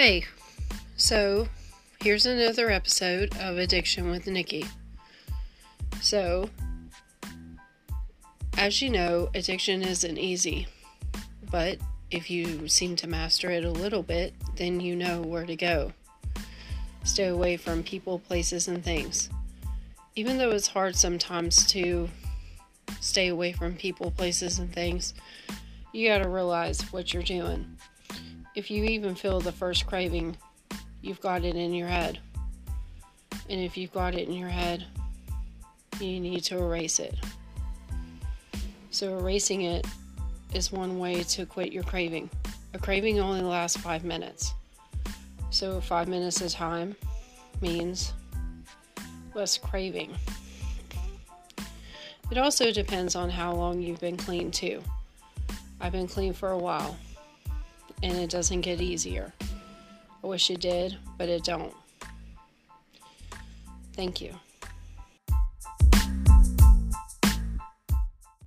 Hey, so here's another episode of Addiction with Nikki. So, as you know, addiction isn't easy, but if you seem to master it a little bit, then you know where to go. Stay away from people, places, and things. Even though it's hard sometimes to stay away from people, places, and things, you gotta realize what you're doing if you even feel the first craving, you've got it in your head. And if you've got it in your head, you need to erase it. So, erasing it is one way to quit your craving. A craving only lasts five minutes. So, five minutes of time means less craving. It also depends on how long you've been clean, too. I've been clean for a while and it doesn't get easier. I wish it did, but it don't. Thank you.